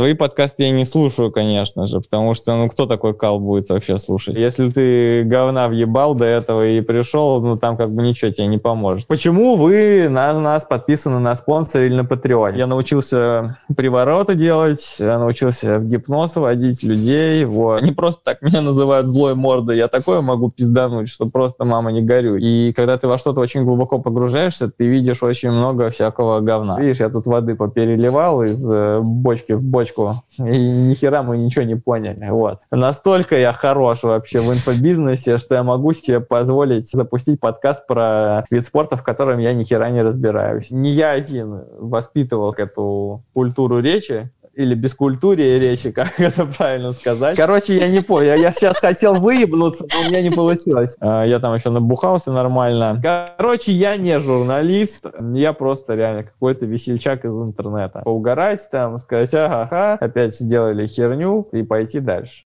Свои подкасты я не слушаю, конечно же, потому что, ну, кто такой кал будет вообще слушать? Если ты говна въебал до этого и пришел, ну, там как бы ничего тебе не поможет. Почему вы на нас подписаны на спонсор или на Patreon? Я научился привороты делать, я научился в гипноз водить людей, вот. Не просто так меня называют злой мордой, я такое могу пиздануть, что просто мама не горю. И когда ты во что-то очень глубоко погружаешься, ты видишь очень много всякого говна. Видишь, я тут воды попереливал из э, бочки в бочку, и ни хера мы ничего не поняли. Вот. Настолько я хорош вообще в инфобизнесе, что я могу себе позволить запустить подкаст про вид спорта, в котором я ни хера не разбираюсь. Не я один воспитывал эту культуру речи, или бескультурие речи, как это правильно сказать. Короче, я не понял. Я сейчас хотел выебнуться, но у меня не получилось. А, я там еще набухался нормально. Короче, я не журналист. Я просто реально какой-то весельчак из интернета. Поугарать там, сказать, ага, опять сделали херню и пойти дальше.